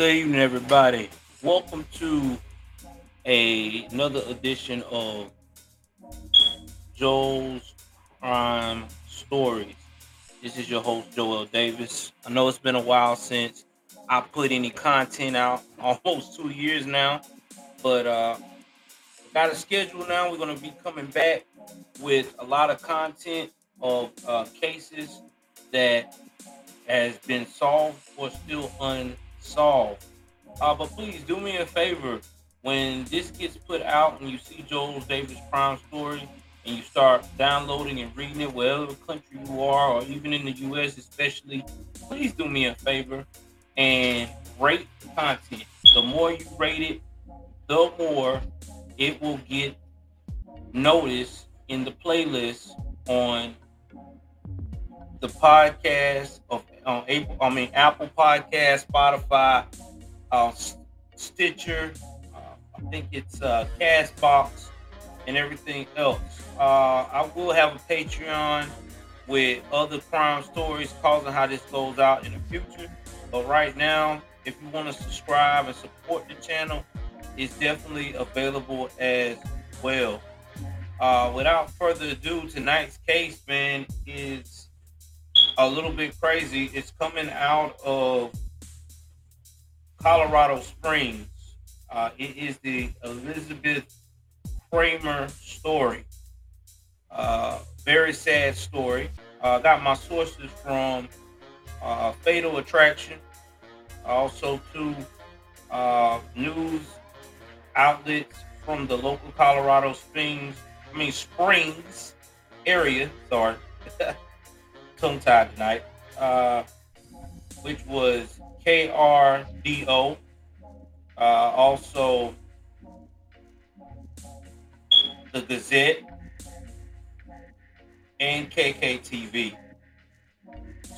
Good evening, everybody. Welcome to a, another edition of Joel's Crime Stories. This is your host, Joel Davis. I know it's been a while since I put any content out, almost two years now, but uh, got a schedule now. We're going to be coming back with a lot of content of uh, cases that has been solved or still unsolved. Uh, but please do me a favor when this gets put out and you see Joel Davis crime story and you start downloading and reading it wherever country you are or even in the US especially, please do me a favor and rate the content. The more you rate it, the more it will get noticed in the playlist on the podcast of on April, I mean Apple Podcast, Spotify, uh, Stitcher, uh, I think it's uh, Castbox, and everything else. Uh, I will have a Patreon with other crime stories, causing how this goes out in the future. But right now, if you want to subscribe and support the channel, it's definitely available as well. Uh, without further ado, tonight's case, man, is a little bit crazy. It's coming out of Colorado Springs. Uh, it is the Elizabeth Kramer story. Uh, very sad story. Uh, got my sources from uh, Fatal Attraction, also two uh, news outlets from the local Colorado Springs, I mean Springs area. Sorry, tongue tied tonight. Uh, which was KRDO. Uh, also, the Gazette and KKTV.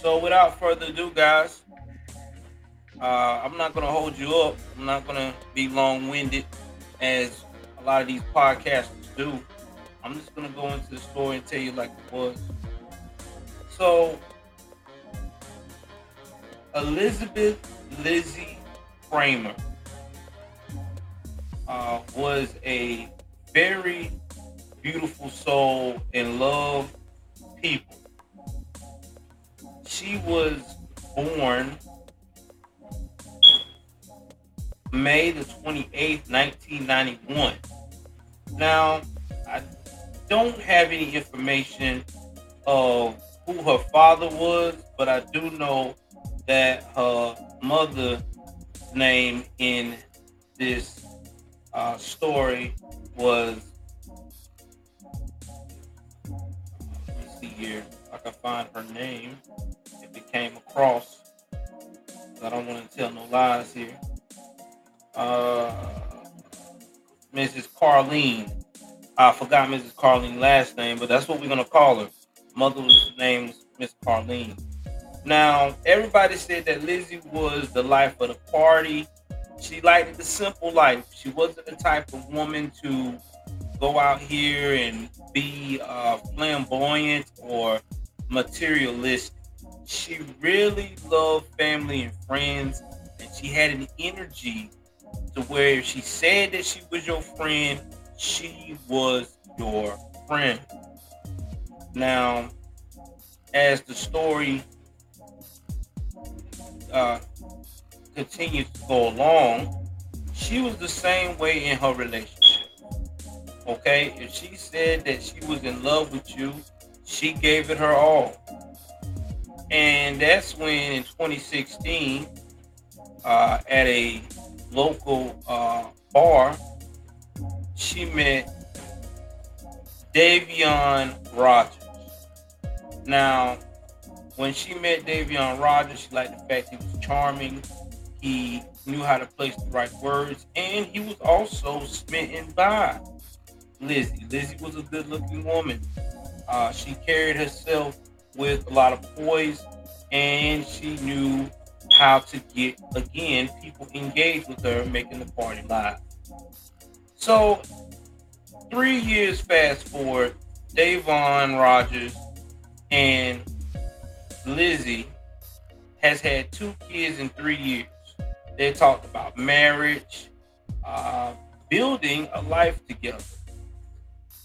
So, without further ado, guys, uh, I'm not going to hold you up. I'm not going to be long winded as a lot of these podcasters do. I'm just going to go into the story and tell you like it was. So, Elizabeth Lizzie Kramer uh, was a very beautiful soul and loved people. She was born May the 28th, 1991. Now, I don't have any information of who her father was, but I do know that her mother's name in this uh, story was. Let me see here. I can find her name. If it came across. I don't want to tell no lies here. Uh, Mrs. Carlene. I forgot Mrs. Carlene's last name, but that's what we're gonna call her. Mother's name is Miss Carlene. Now, everybody said that Lizzie was the life of the party. She liked the simple life. She wasn't the type of woman to go out here and be uh, flamboyant or materialistic. She really loved family and friends, and she had an energy to where if she said that she was your friend, she was your friend. Now, as the story uh, continues to go along, she was the same way in her relationship. Okay, if she said that she was in love with you, she gave it her all. And that's when in 2016, uh, at a local uh, bar, she met Davion Rogers. Now, when she met Davion Rogers, she liked the fact he was charming. He knew how to place the right words, and he was also smitten by Lizzie. Lizzie was a good-looking woman. Uh, she carried herself with a lot of poise, and she knew how to get again people engaged with her, making the party live. So, three years fast forward, Davon Rogers and Lizzie has had two kids in three years. They talked about marriage, uh, building a life together.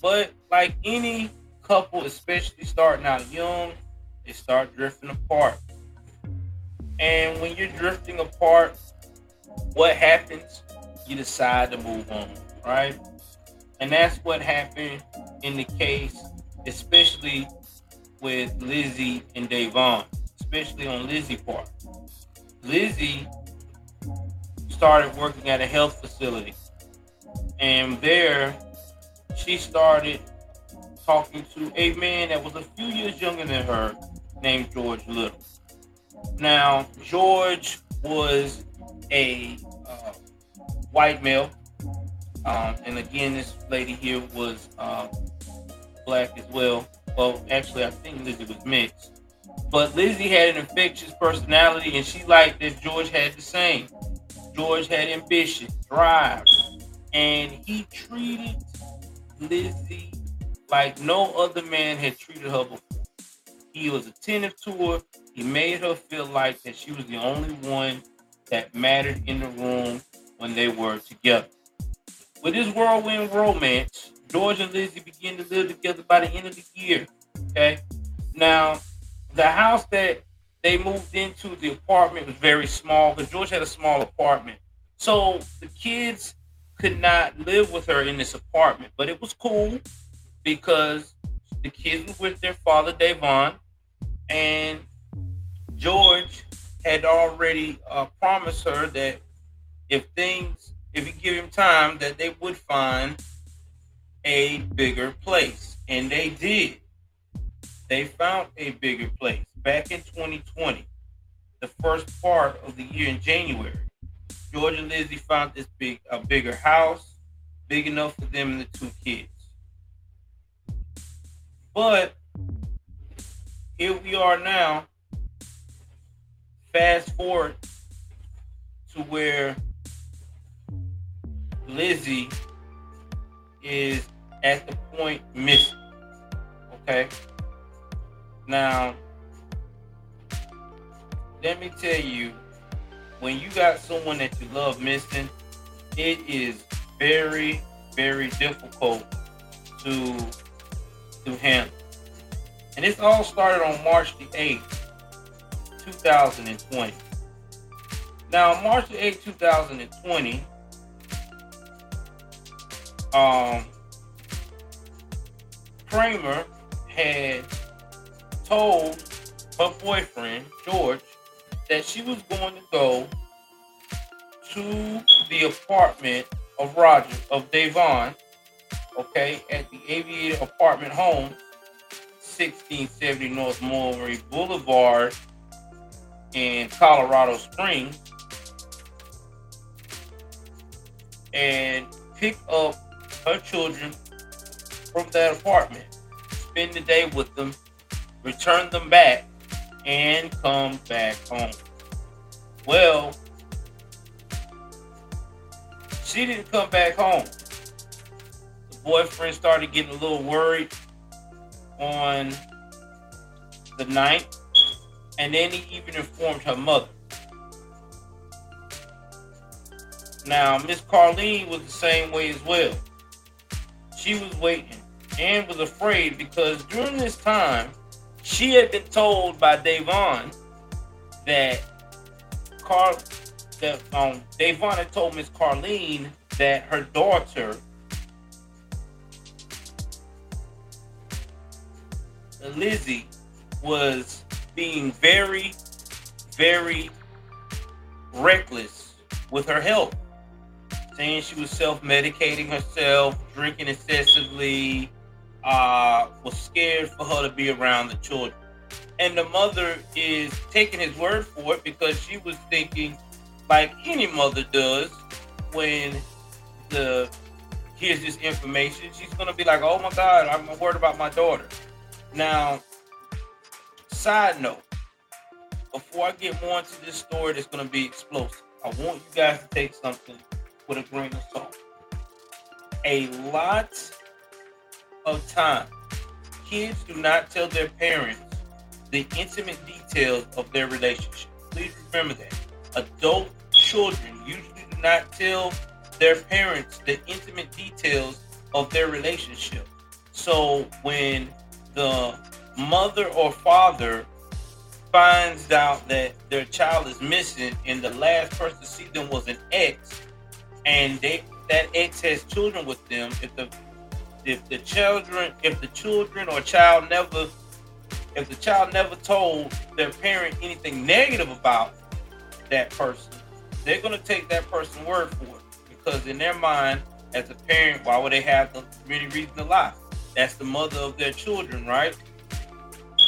But like any couple, especially starting out young, they start drifting apart. And when you're drifting apart, what happens? You decide to move on, right? And that's what happened in the case, especially with Lizzie and Davon, especially on Lizzie part. Lizzie started working at a health facility. And there she started talking to a man that was a few years younger than her named George Little. Now, George was a uh, white male. Um, and again, this lady here was uh, black as well. Well, actually, I think Lizzie was mixed. But Lizzie had an infectious personality, and she liked that George had the same. George had ambition, drive, and he treated Lizzie like no other man had treated her before. He was attentive to her. He made her feel like that she was the only one that mattered in the room when they were together. With this whirlwind romance, George and Lizzie began to live together by the end of the year. Okay. Now, the house that they moved into, the apartment was very small because George had a small apartment. So the kids could not live with her in this apartment, but it was cool because the kids were with their father, Davon, and George had already uh, promised her that if things, if you give him time, that they would find a bigger place, and they did. They found a bigger place back in 2020, the first part of the year in January. George and Lizzie found this big, a bigger house, big enough for them and the two kids. But here we are now. Fast forward to where Lizzie is at the point missing. Okay. Now, let me tell you, when you got someone that you love missing, it is very, very difficult to to handle. And this all started on March the 8th, 2020. Now, March the 8th, 2020, um, Kramer had told her boyfriend, George, that she was going to go to the apartment of Roger, of Davon, okay, at the Aviator Apartment Home, 1670 North Mulberry Boulevard in Colorado Springs, and pick up her children from that apartment, spend the day with them, return them back, and come back home. Well, she didn't come back home. The boyfriend started getting a little worried on the night, and then he even informed her mother. Now, Miss Carlene was the same way as well. She was waiting and was afraid because during this time, she had been told by Davon that Carl that um Davon had told Miss Carlene that her daughter Lizzie was being very, very reckless with her health, saying she was self-medicating herself, drinking excessively, uh, was scared for her to be around the children. And the mother is taking his word for it because she was thinking, like any mother does, when the hears this information, she's gonna be like, "Oh my God, I'm worried about my daughter." Now, side note, before I get more into this story that's gonna be explosive, I want you guys to take something with a grain of salt. A lot of time, kids do not tell their parents the intimate details of their relationship. Please remember that. Adult children usually do not tell their parents the intimate details of their relationship. So when the mother or father finds out that their child is missing and the last person to see them was an ex and they that ex has children with them if the if the children if the children or child never if the child never told their parent anything negative about that person they're going to take that person's word for it. Because in their mind as a parent why would they have the reason to lie? That's the mother of their children right?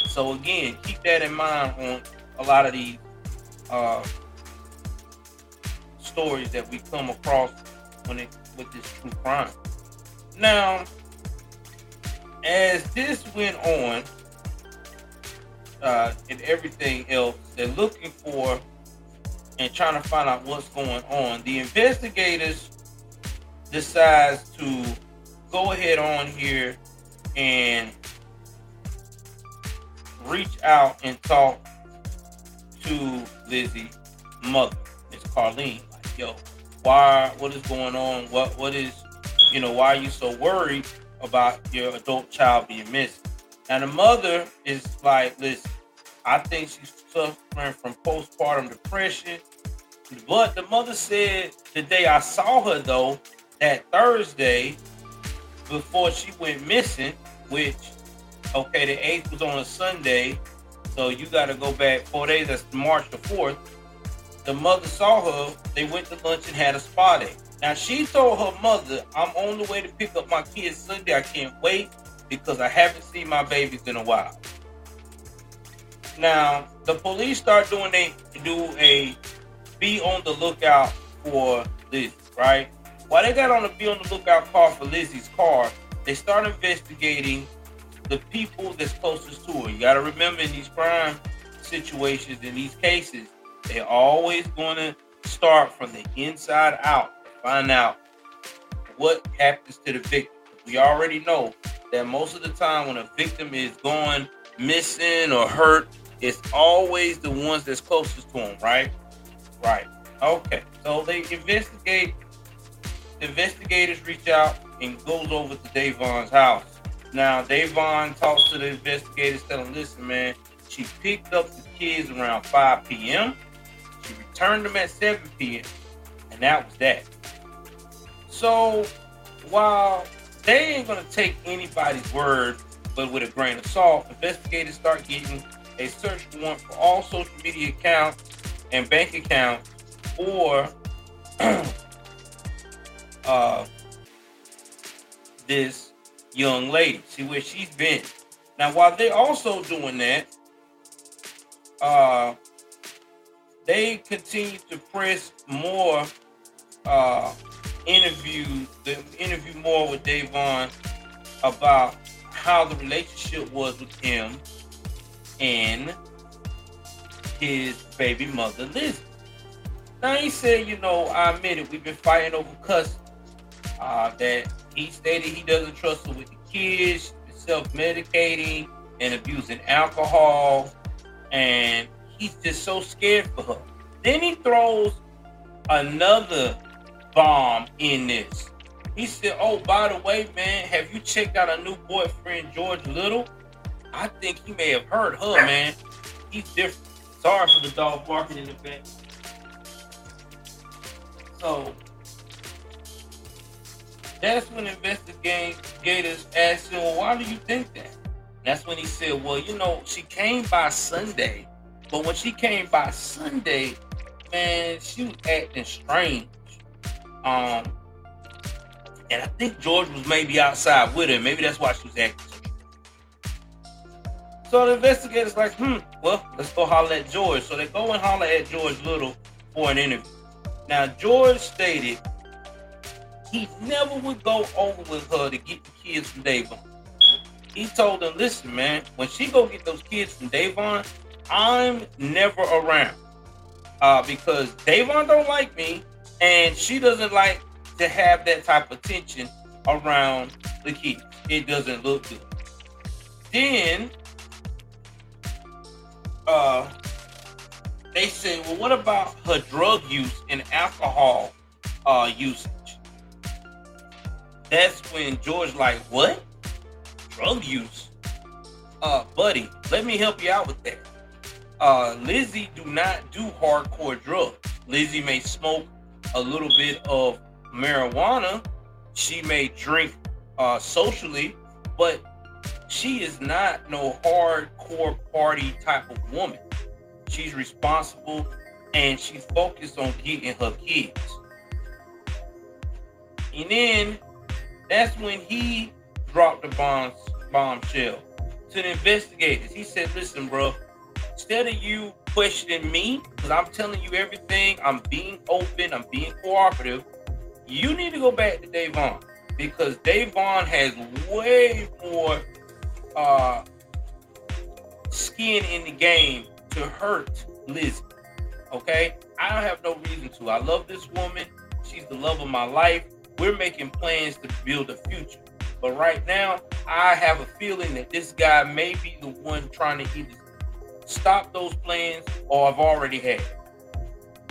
So again keep that in mind on a lot of these uh, stories that we come across when it with this true crime. Now as this went on uh, and everything else, they're looking for and trying to find out what's going on. The investigators decides to go ahead on here and reach out and talk to Lizzie's mother, Miss Carlene. Like, yo, why? What is going on? What? What is? You know, why are you so worried? About your adult child being missing. Now the mother is like, listen, I think she's suffering from postpartum depression. But the mother said the day I saw her though, that Thursday, before she went missing, which okay, the 8th was on a Sunday, so you gotta go back four days, that's March the 4th. The mother saw her, they went to lunch and had a spa day. Now she told her mother, I'm on the way to pick up my kids Sunday. I can't wait because I haven't seen my babies in a while. Now the police start doing a do a be on the lookout for Lizzie, right? While they got on the be on the lookout call for Lizzie's car, they start investigating the people that's closest to her. You got to remember in these crime situations, in these cases, they're always going to start from the inside out find out what happens to the victim. We already know that most of the time when a victim is going missing or hurt, it's always the ones that's closest to them, right? Right. Okay. So they investigate. The investigators reach out and goes over to Davon's house. Now Davon talks to the investigators, tell them, listen, man, she picked up the kids around 5 p.m. She returned them at 7 p.m. And that was that. So while they ain't gonna take anybody's word, but with a grain of salt, investigators start getting a search warrant for all social media accounts and bank accounts for uh, this young lady. See where she's been. Now, while they're also doing that, uh, they continue to press more uh, interview the interview more with Davon about how the relationship was with him and his baby mother Lizzie. Now he said, you know, I admit it, we've been fighting over custody. Uh, that he stated he doesn't trust her with the kids, self-medicating and abusing alcohol, and he's just so scared for her. Then he throws another bomb in this. He said, Oh, by the way, man, have you checked out a new boyfriend, George Little? I think he may have heard her, man. He's different. Sorry for the dog barking in the back. So that's when investigators asked him, Well, why do you think that? That's when he said, Well, you know, she came by Sunday, but when she came by Sunday, man, she was acting strange. Um, and I think George was maybe outside with her. Maybe that's why she was acting. So the investigators like, hmm, well, let's go holler at George. So they go and holler at George Little for an interview. Now George stated he never would go over with her to get the kids from Davon. He told them, listen, man, when she go get those kids from Davon, I'm never around. Uh, because Davon don't like me and she doesn't like to have that type of tension around the kids. It doesn't look good. Then uh they said, well, what about her drug use and alcohol uh, usage? That's when George like, what? Drug use? Uh, buddy, let me help you out with that. Uh, Lizzie do not do hardcore drugs. Lizzie may smoke a little bit of marijuana. She may drink uh, socially, but she is not no hardcore party type of woman. She's responsible and she's focused on getting her kids. And then that's when he dropped the bomb bombshell to the investigators. He said, "Listen, bro, instead of you questioning me, because I'm telling you everything, I'm being open, I'm being cooperative. You need to go back to Davon because Davon has way more uh, skin in the game to hurt Lizzie. Okay, I don't have no reason to. I love this woman. She's the love of my life. We're making plans to build a future. But right now, I have a feeling that this guy may be the one trying to either stop those plans or I've already had.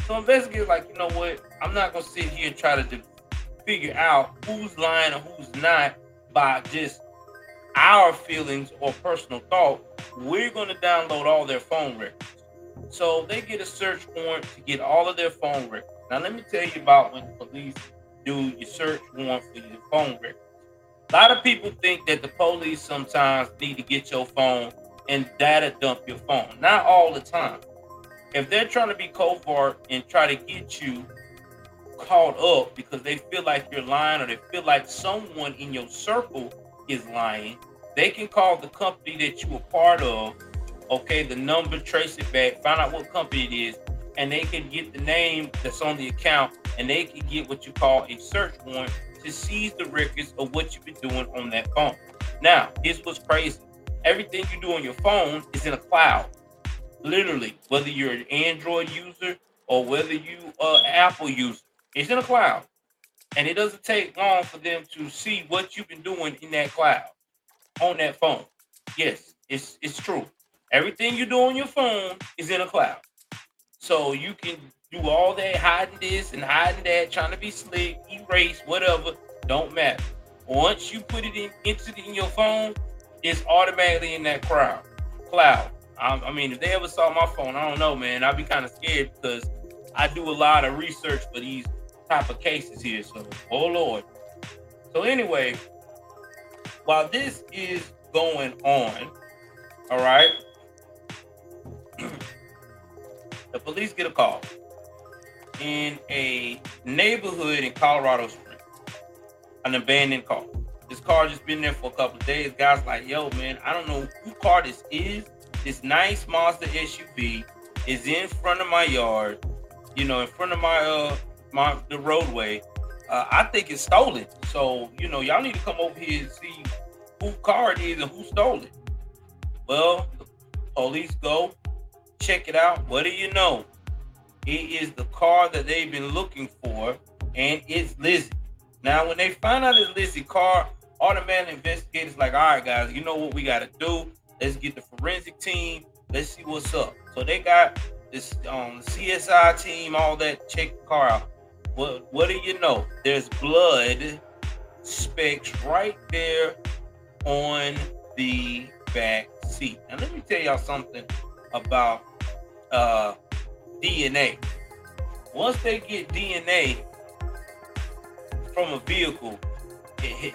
So investigators like, you know what? I'm not gonna sit here and try to figure out who's lying and who's not by just our feelings or personal thought. We're gonna download all their phone records. So they get a search warrant to get all of their phone records. Now let me tell you about when police do your search warrant for your phone records. A lot of people think that the police sometimes need to get your phone and data dump your phone. Not all the time. If they're trying to be covert and try to get you caught up because they feel like you're lying or they feel like someone in your circle is lying, they can call the company that you were part of, okay, the number, trace it back, find out what company it is, and they can get the name that's on the account and they can get what you call a search warrant to seize the records of what you've been doing on that phone. Now, here's what's crazy everything you do on your phone is in a cloud. Literally, whether you're an Android user or whether you are Apple user, it's in a cloud. And it doesn't take long for them to see what you've been doing in that cloud on that phone. Yes, it's it's true. Everything you do on your phone is in a cloud. So you can do all that hiding this and hiding that, trying to be slick, erase, whatever, don't matter. Once you put it in into in your phone, it's automatically in that crowd cloud. I, I, mean, if they ever saw my phone, I don't know, man. I'd be kind of scared because I do a lot of research for these type of cases here. So, oh lord. So anyway, while this is going on, all right, the police get a call in a neighborhood in Colorado Springs, an abandoned car. This car just been there for a couple days. Guys like, yo, man, I don't know who car this is. This nice Mazda SUV is in front of my yard, you know, in front of my uh my the roadway. Uh, I think it's stolen. So, you know, y'all need to come over here and see who car it is and who stole it. Well, police go, check it out. What do you know? It is the car that they've been looking for, and it's Lizzie. Now, when they find out it's Lizzie car, automatic investigators like, all right, guys, you know what we got to do? Let's get the forensic team. Let's see what's up. So they got this um, CSI team, all that. Check the car out. What What do you know? There's blood specks right there on the back seat. Now let me tell y'all something about uh, DNA. Once they get DNA from a vehicle, it,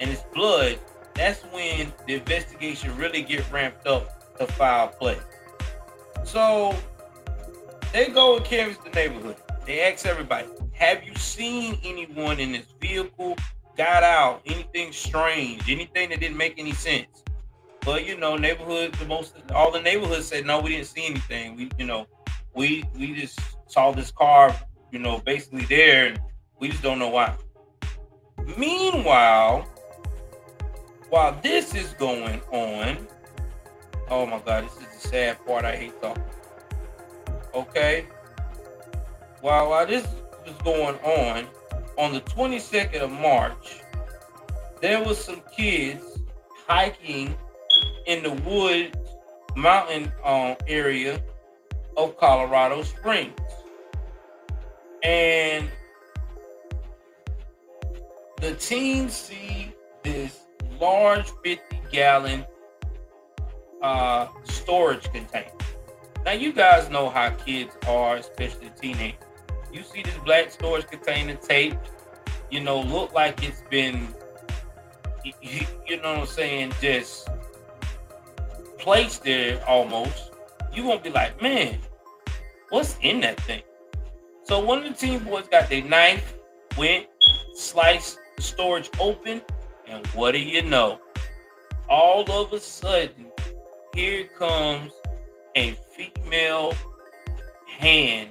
and it's blood, that's when the investigation really get ramped up to foul play. So they go and canvass the neighborhood. They ask everybody, have you seen anyone in this vehicle got out? Anything strange? Anything that didn't make any sense? But you know, neighborhood, the most all the neighborhoods said no, we didn't see anything. We, you know, we we just saw this car, you know, basically there, and we just don't know why. Meanwhile, while this is going on, oh my God, this is the sad part. I hate talking. Okay. While while this is going on, on the 22nd of March, there was some kids hiking in the woods mountain um, area of Colorado Springs. And the team see this large 50 gallon uh, storage container. Now, you guys know how kids are, especially teenagers. You see this black storage container taped, you know, look like it's been, you know what I'm saying, just placed there almost. You won't be like, man, what's in that thing? So one of the team boys got their knife, went, sliced the storage open, and what do you know? All of a sudden, here comes a female hand,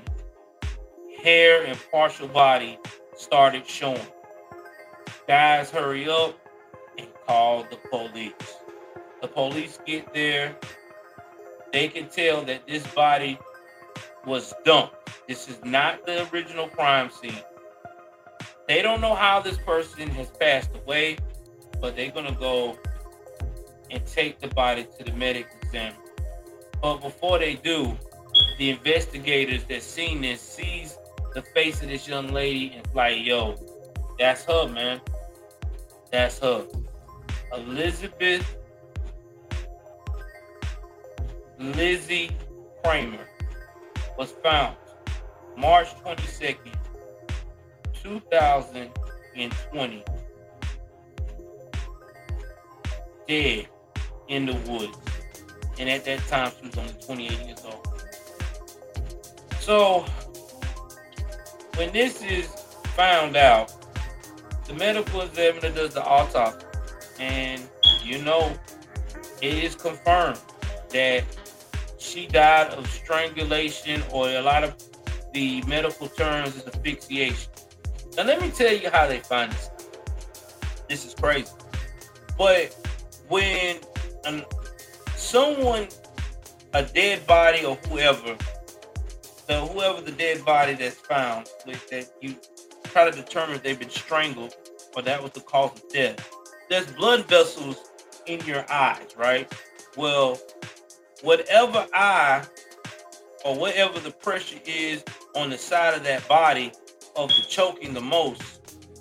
hair, and partial body started showing. Guys, hurry up and call the police. The police get there. They can tell that this body was dumped. This is not the original crime scene. They don't know how this person has passed away, but they're gonna go and take the body to the medic examiner. But before they do, the investigators that seen this sees the face of this young lady and like, yo, that's her, man. That's her. Elizabeth Lizzie Kramer was found March 22nd, 2020, dead in the woods. And at that time, she was only 28 years old. So, when this is found out, the medical examiner does the autopsy, and you know, it is confirmed that she died of strangulation, or a lot of the medical terms is asphyxiation. Now, let me tell you how they find this. This is crazy. But when an, someone, a dead body or whoever, the whoever the dead body that's found, that you try to determine if they've been strangled or that was the cause of death. There's blood vessels in your eyes, right? Well, whatever eye or whatever the pressure is on the side of that body of the choking the most,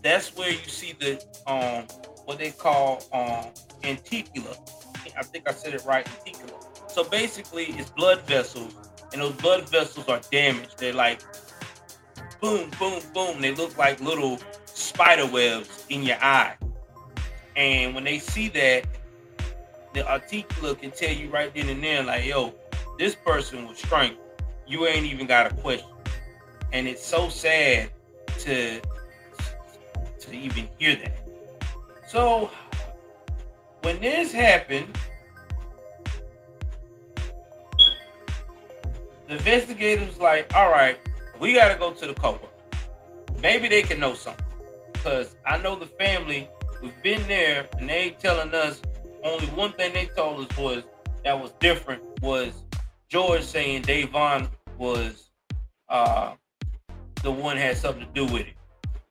that's where you see the um what they call um anticula. I think I said it right, anticula. So basically it's blood vessels and those blood vessels are damaged. They're like boom, boom, boom. They look like little spider webs in your eye. And when they see that, the articula can tell you right then and there, like, yo, this person was strangled. You ain't even got a question. And it's so sad to to even hear that. So when this happened, the investigators like, all right, we gotta go to the co Maybe they can know something. Because I know the family, we've been there and they telling us only one thing they told us was that was different was George saying Davon was uh, the one had something to do with it.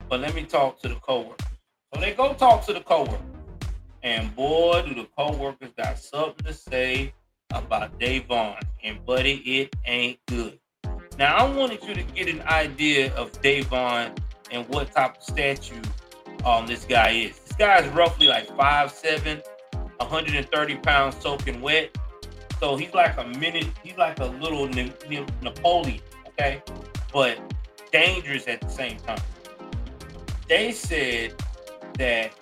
But let me talk to the coworker. So they go talk to the coworker. And boy, do the coworkers got something to say about Davon. And buddy, it ain't good. Now I wanted you to get an idea of Davon and what type of statue um this guy is. This guy is roughly like five seven, 130 pounds soaking wet. So he's like a minute, he's like a little Napoleon, okay? But dangerous at the same time. They said that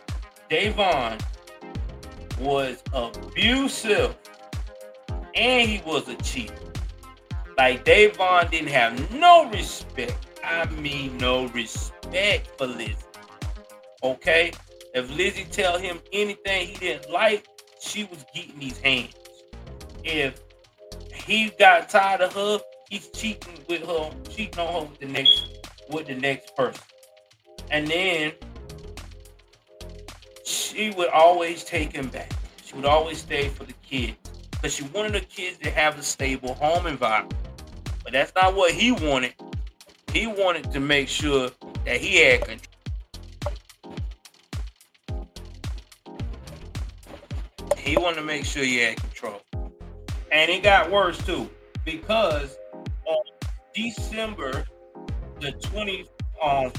Davon was abusive and he was a cheat. Like Davon didn't have no respect. I mean no respect for Lizzie. Okay? If Lizzie tell him anything he didn't like, she was getting these hands. If he got tired of her, he's cheating with her, cheating on her with the next with the next person. And then she would always take him back. She would always stay for the kids. Because she wanted the kids to have a stable home environment. But that's not what he wanted. He wanted to make sure that he had control He wanted to make sure he had control. And it got worse too, because on December the 25th, um,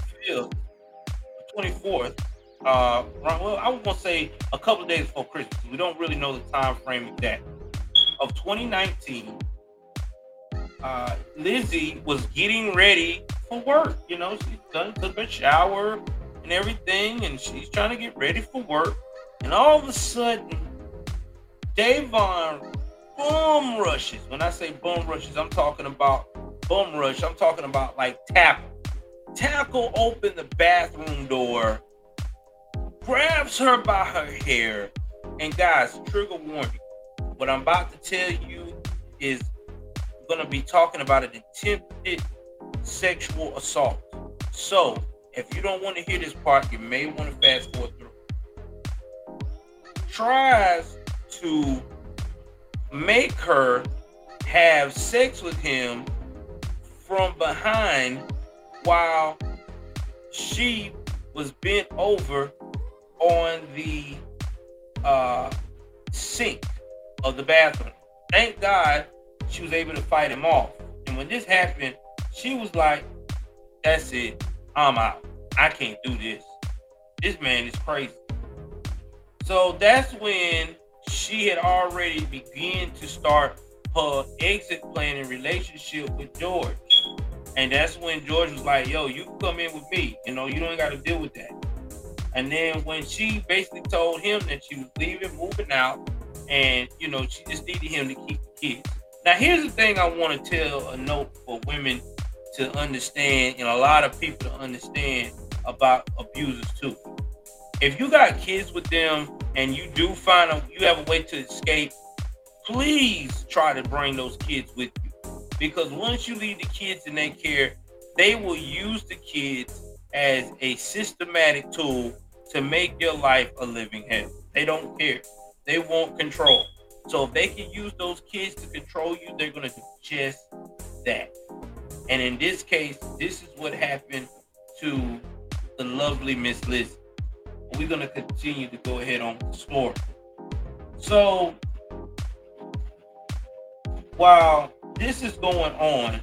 24th, uh, well, I was gonna say a couple of days before Christmas. We don't really know the time frame of that. Of 2019, uh, Lizzie was getting ready for work. You know, she's done took a shower and everything, and she's trying to get ready for work. And all of a sudden, Davon bum rushes. When I say bum rushes, I'm talking about bum rush. I'm talking about like tackle. Tackle opened the bathroom door, grabs her by her hair, and guys, trigger warning. What I'm about to tell you is going to be talking about an attempted sexual assault. So, if you don't want to hear this part, you may want to fast forward through. Tries to make her have sex with him from behind while she was bent over on the uh, sink of the bathroom. Thank God she was able to fight him off. And when this happened, she was like, That's it. I'm out. I can't do this. This man is crazy. So that's when she had already begun to start her exit plan and relationship with George. And that's when George was like, yo, you come in with me. You know, you don't got to deal with that. And then when she basically told him that she was leaving, moving out, and, you know, she just needed him to keep the kids. Now, here's the thing I want to tell a note for women to understand, and a lot of people to understand about abusers too. If you got kids with them and you do find them, you have a way to escape, please try to bring those kids with you. Because once you leave the kids in their care, they will use the kids as a systematic tool to make your life a living hell. They don't care. They want control. So if they can use those kids to control you, they're going to do just that. And in this case, this is what happened to the lovely Miss Liz. We're going to continue to go ahead on the story. So while this is going on,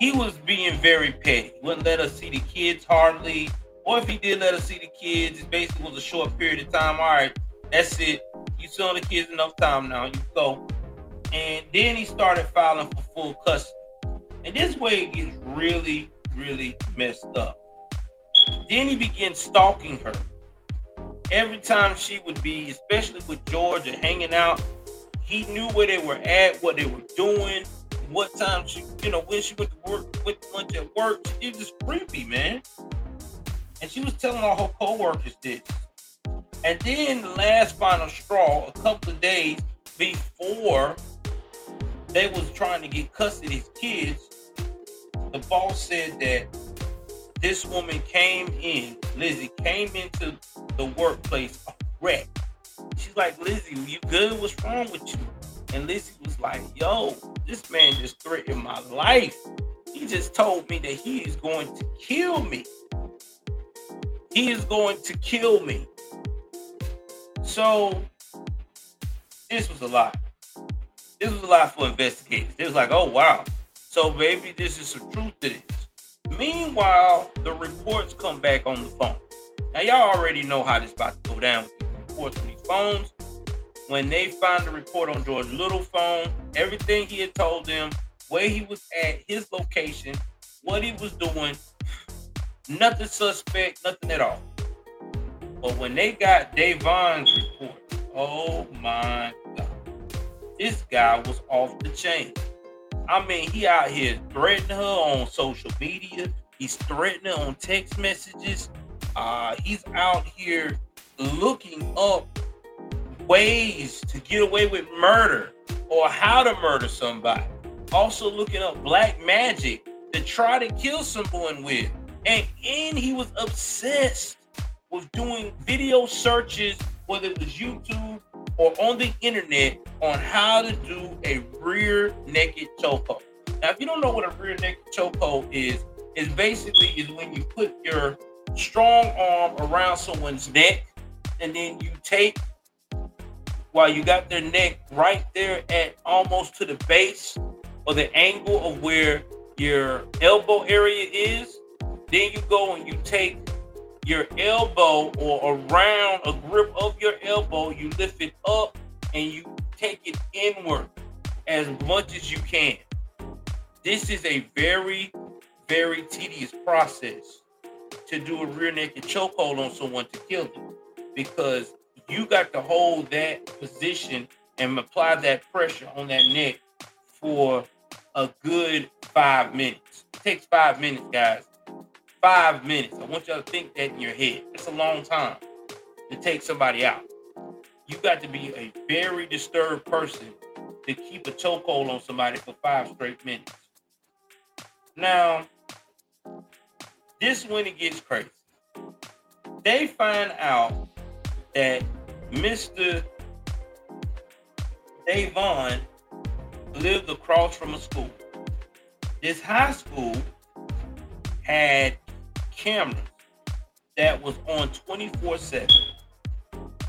he was being very petty. Wouldn't let us see the kids hardly. Or if he did let us see the kids, it basically was a short period of time. All right, that's it. You saw the kids enough time now. You go. And then he started filing for full custody. And this way it gets really, really messed up. Then he began stalking her. Every time she would be, especially with George and hanging out, he knew where they were at, what they were doing, what time she, you know, when she went to work, went to lunch at work. It was creepy, man. And she was telling all her co-workers this. And then the last final straw, a couple of days before they was trying to get custody of his kids, the boss said that this woman came in, Lizzie came into the workplace a wreck. She's like, Lizzie, you good? What's wrong with you? And Lizzie was like, yo, this man just threatened my life. He just told me that he is going to kill me. He is going to kill me. So this was a lot. This was a lot for investigators. It was like, oh wow. So maybe this is some truth to this. Meanwhile, the reports come back on the phone. Now y'all already know how this about to go down with reports on these phones. When they find the report on George Little phone, everything he had told them, where he was at, his location, what he was doing, nothing suspect, nothing at all. But when they got Davon's report, oh my God, this guy was off the chain. I mean, he out here threatening her on social media. He's threatening on text messages. Uh, he's out here looking up ways to get away with murder or how to murder somebody. Also looking up black magic to try to kill someone with. And, and he was obsessed with doing video searches, whether it was YouTube or on the internet, on how to do a rear naked chokehold. Now, if you don't know what a rear naked chokehold is, is basically is when you put your strong arm around someone's neck and then you take while you got their neck right there at almost to the base or the angle of where your elbow area is. Then you go and you take your elbow or around a grip of your elbow, you lift it up and you take it inward as much as you can. This is a very, very tedious process to do a rear naked chokehold on someone to kill them because you got to hold that position and apply that pressure on that neck for a good five minutes. It takes five minutes, guys. Five minutes. I want y'all to think that in your head. It's a long time to take somebody out. You got to be a very disturbed person to keep a chokehold on somebody for five straight minutes. Now, this when it gets crazy. They find out that Mr. Davon lived across from a school. This high school had cameras that was on 24-7.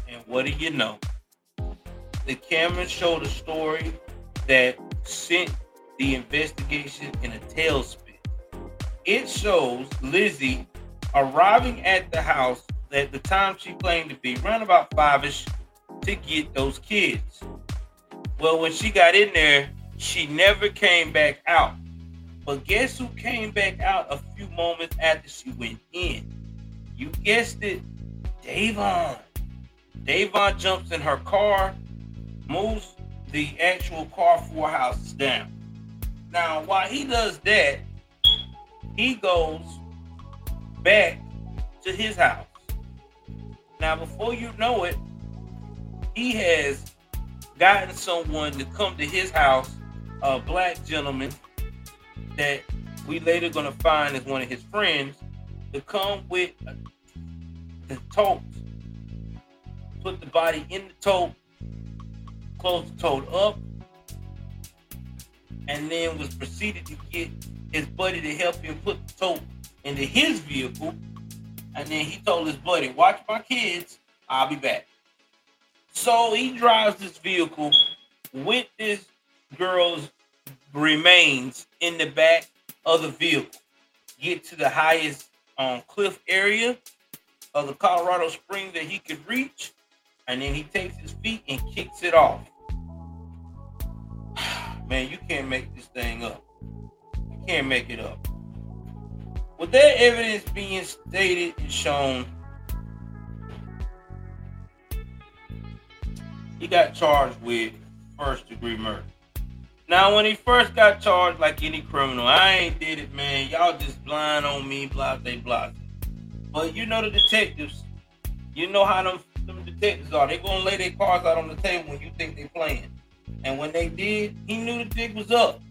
And what do you know? The cameras showed a story that sent the investigation in a tailspin. It shows Lizzie arriving at the house at the time she claimed to be around about five-ish to get those kids. Well, when she got in there, she never came back out. But guess who came back out a few moments after she went in? You guessed it, Davon. Davon jumps in her car, moves the actual car four houses down. Now, while he does that, he goes back to his house. Now, before you know it, he has gotten someone to come to his house, a black gentleman that we later gonna find is one of his friends, to come with the tote, put the body in the tote, close the tote up, and then was proceeded to get his buddy to help him put the tote into his vehicle. And then he told his buddy, watch my kids, I'll be back. So he drives this vehicle with this girl's remains in the back of the vehicle. Get to the highest um, cliff area of the Colorado Springs that he could reach, and then he takes his feet and kicks it off. Man, you can't make this thing up. You can't make it up. With that evidence being stated and shown, he got charged with first degree murder. Now, when he first got charged, like any criminal, I ain't did it, man. Y'all just blind on me, blah, they blah. But you know the detectives. You know how them, them detectives are. They gonna lay their cards out on the table when you think they playing. And when they did, he knew the jig was up.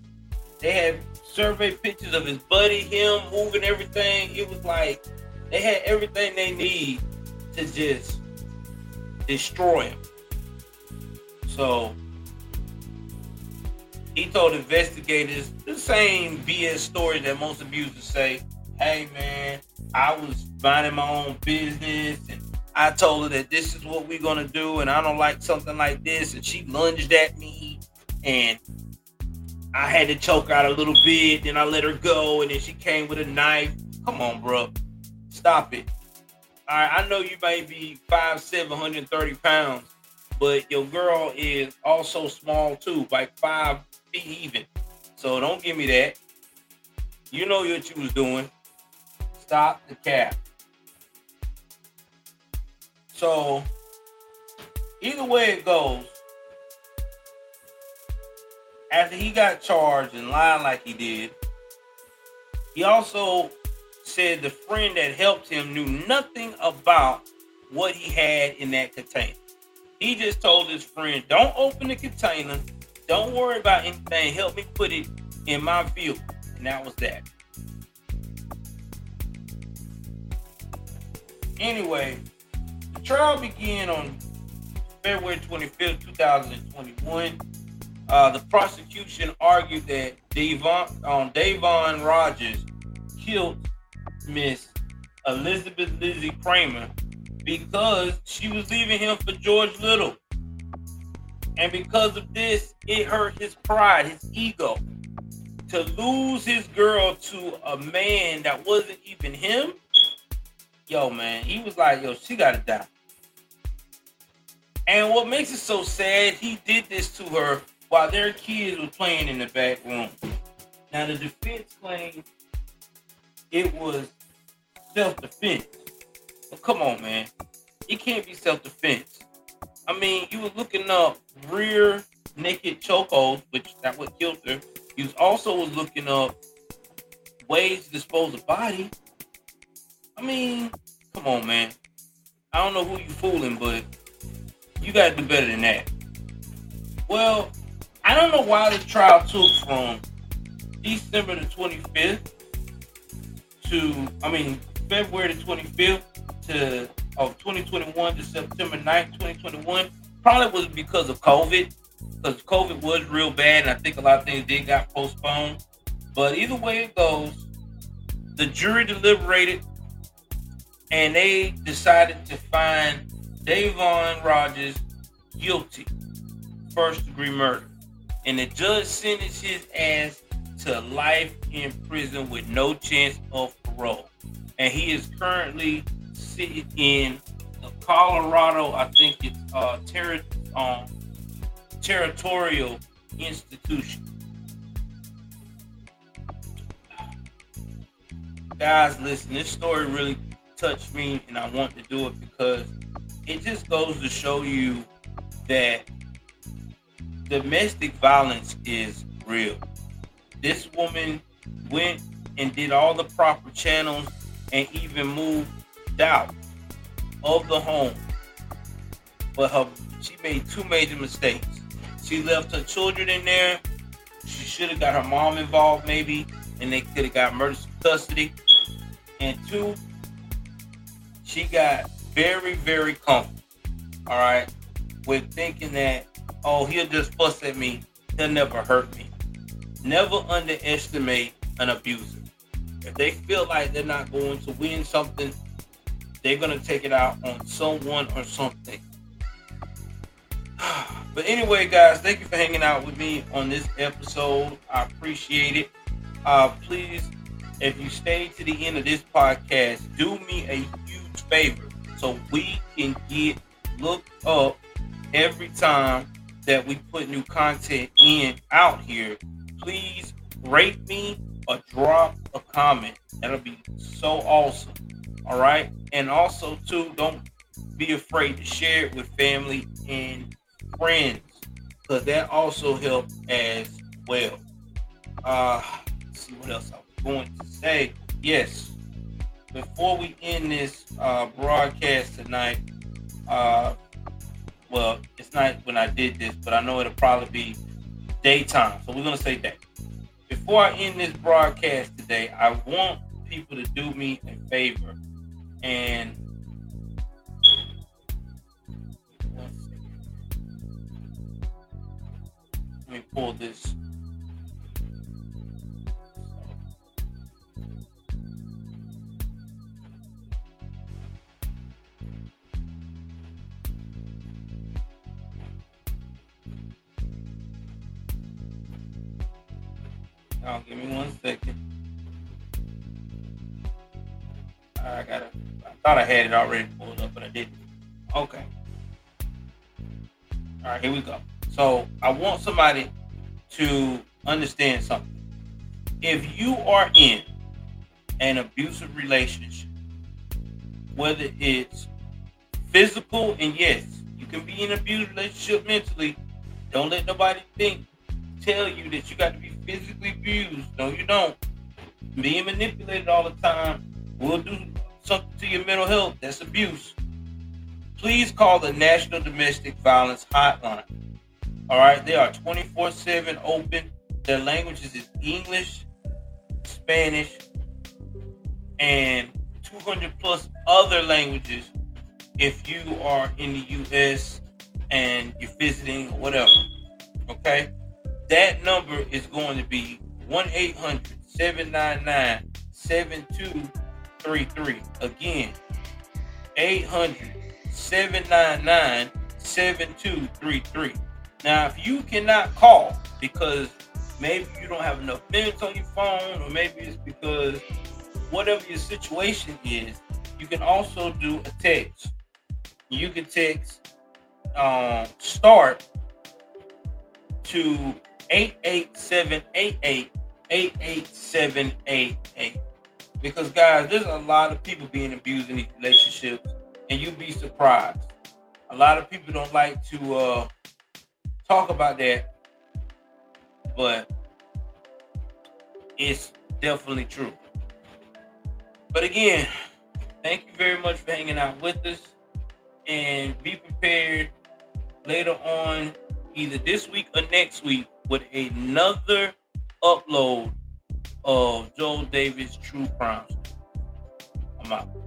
They had survey pictures of his buddy, him moving everything. It was like they had everything they need to just destroy him. So he told investigators the same BS story that most abusers say. Hey man, I was minding my own business and I told her that this is what we're gonna do and I don't like something like this and she lunged at me and I had to choke out a little bit, then I let her go, and then she came with a knife. Come on, bro. Stop it. All right, I know you may be five, seven hundred thirty pounds, but your girl is also small too, like five feet even. So don't give me that. You know what you was doing. Stop the cap. So either way it goes, after he got charged and lied like he did, he also said the friend that helped him knew nothing about what he had in that container. He just told his friend, Don't open the container. Don't worry about anything. Help me put it in my vehicle. And that was that. Anyway, the trial began on February 25th, 2021. Uh, the prosecution argued that Davon, um, Davon Rogers killed Miss Elizabeth Lizzie Kramer because she was leaving him for George Little. And because of this, it hurt his pride, his ego. to lose his girl to a man that wasn't even him, yo, man, he was like, yo, she gotta die. And what makes it so sad, he did this to her while their kids were playing in the back room. Now the defense claimed it was self-defense. But come on, man. It can't be self-defense. I mean, you were looking up rear naked chokeholds, which that would killed her. You also was looking up ways to dispose of body. I mean, come on, man. I don't know who you fooling, but you gotta do better than that. Well, I don't know why the trial took from December the 25th to, I mean, February the 25th to of 2021 to September 9th, 2021. Probably was because of COVID, because COVID was real bad, and I think a lot of things did got postponed. But either way it goes, the jury deliberated, and they decided to find Davon Rogers guilty, first degree murder, and the judge sentenced his ass to life in prison with no chance of parole. And he is currently sitting in Colorado, I think it's uh, ter- um, territorial institution. Guys, listen, this story really touched me, and I want to do it because it just goes to show you that domestic violence is real. This woman went and did all the proper channels and even moved out of the home. But her she made two major mistakes. She left her children in there. She should have got her mom involved, maybe, and they could have got emergency custody. And two, she got very, very comfortable. All right, with thinking that, oh, he'll just fuss at me. He'll never hurt me. Never underestimate an abuser. If they feel like they're not going to win something, they're going to take it out on someone or something. But anyway, guys, thank you for hanging out with me on this episode. I appreciate it. Uh, please, if you stay to the end of this podcast, do me a huge favor so we can get looked up every time that we put new content in out here. Please rate me or drop a comment. That'll be so awesome. All right. And also, too, don't be afraid to share it with family and friends because that also helps as well. Uh, see what else I was going to say. Yes, before we end this uh, broadcast tonight, uh, well, it's not when I did this, but I know it'll probably be daytime. So we're to say that. Before I end this broadcast today, I want people to do me a favor and let me pull this. Oh, give me one second. I got. I thought I had it already pulled up, but I didn't. Okay. All right, here we go. So I want somebody to understand something. If you are in an abusive relationship, whether it's physical, and yes, you can be in an abusive relationship mentally. Don't let nobody think, tell you that you got to be physically abused. No, you don't. Being manipulated all the time will do something to your mental health. That's abuse. Please call the National Domestic Violence Hotline. All right, they are 24 7 open. Their languages is English, Spanish, and 200 plus other languages if you are in the U.S. and you're visiting or whatever. Okay? That number is going to be 1 800 799 7233. Again, 800 799 7233. Now, if you cannot call because maybe you don't have enough minutes on your phone, or maybe it's because whatever your situation is, you can also do a text. You can text um, start to 88788 88788. Because guys, there's a lot of people being abused in these relationships, and you'd be surprised. A lot of people don't like to uh, talk about that, but it's definitely true. But again, thank you very much for hanging out with us, and be prepared later on, either this week or next week, with another upload of Joel Davis True Crimes. I'm out.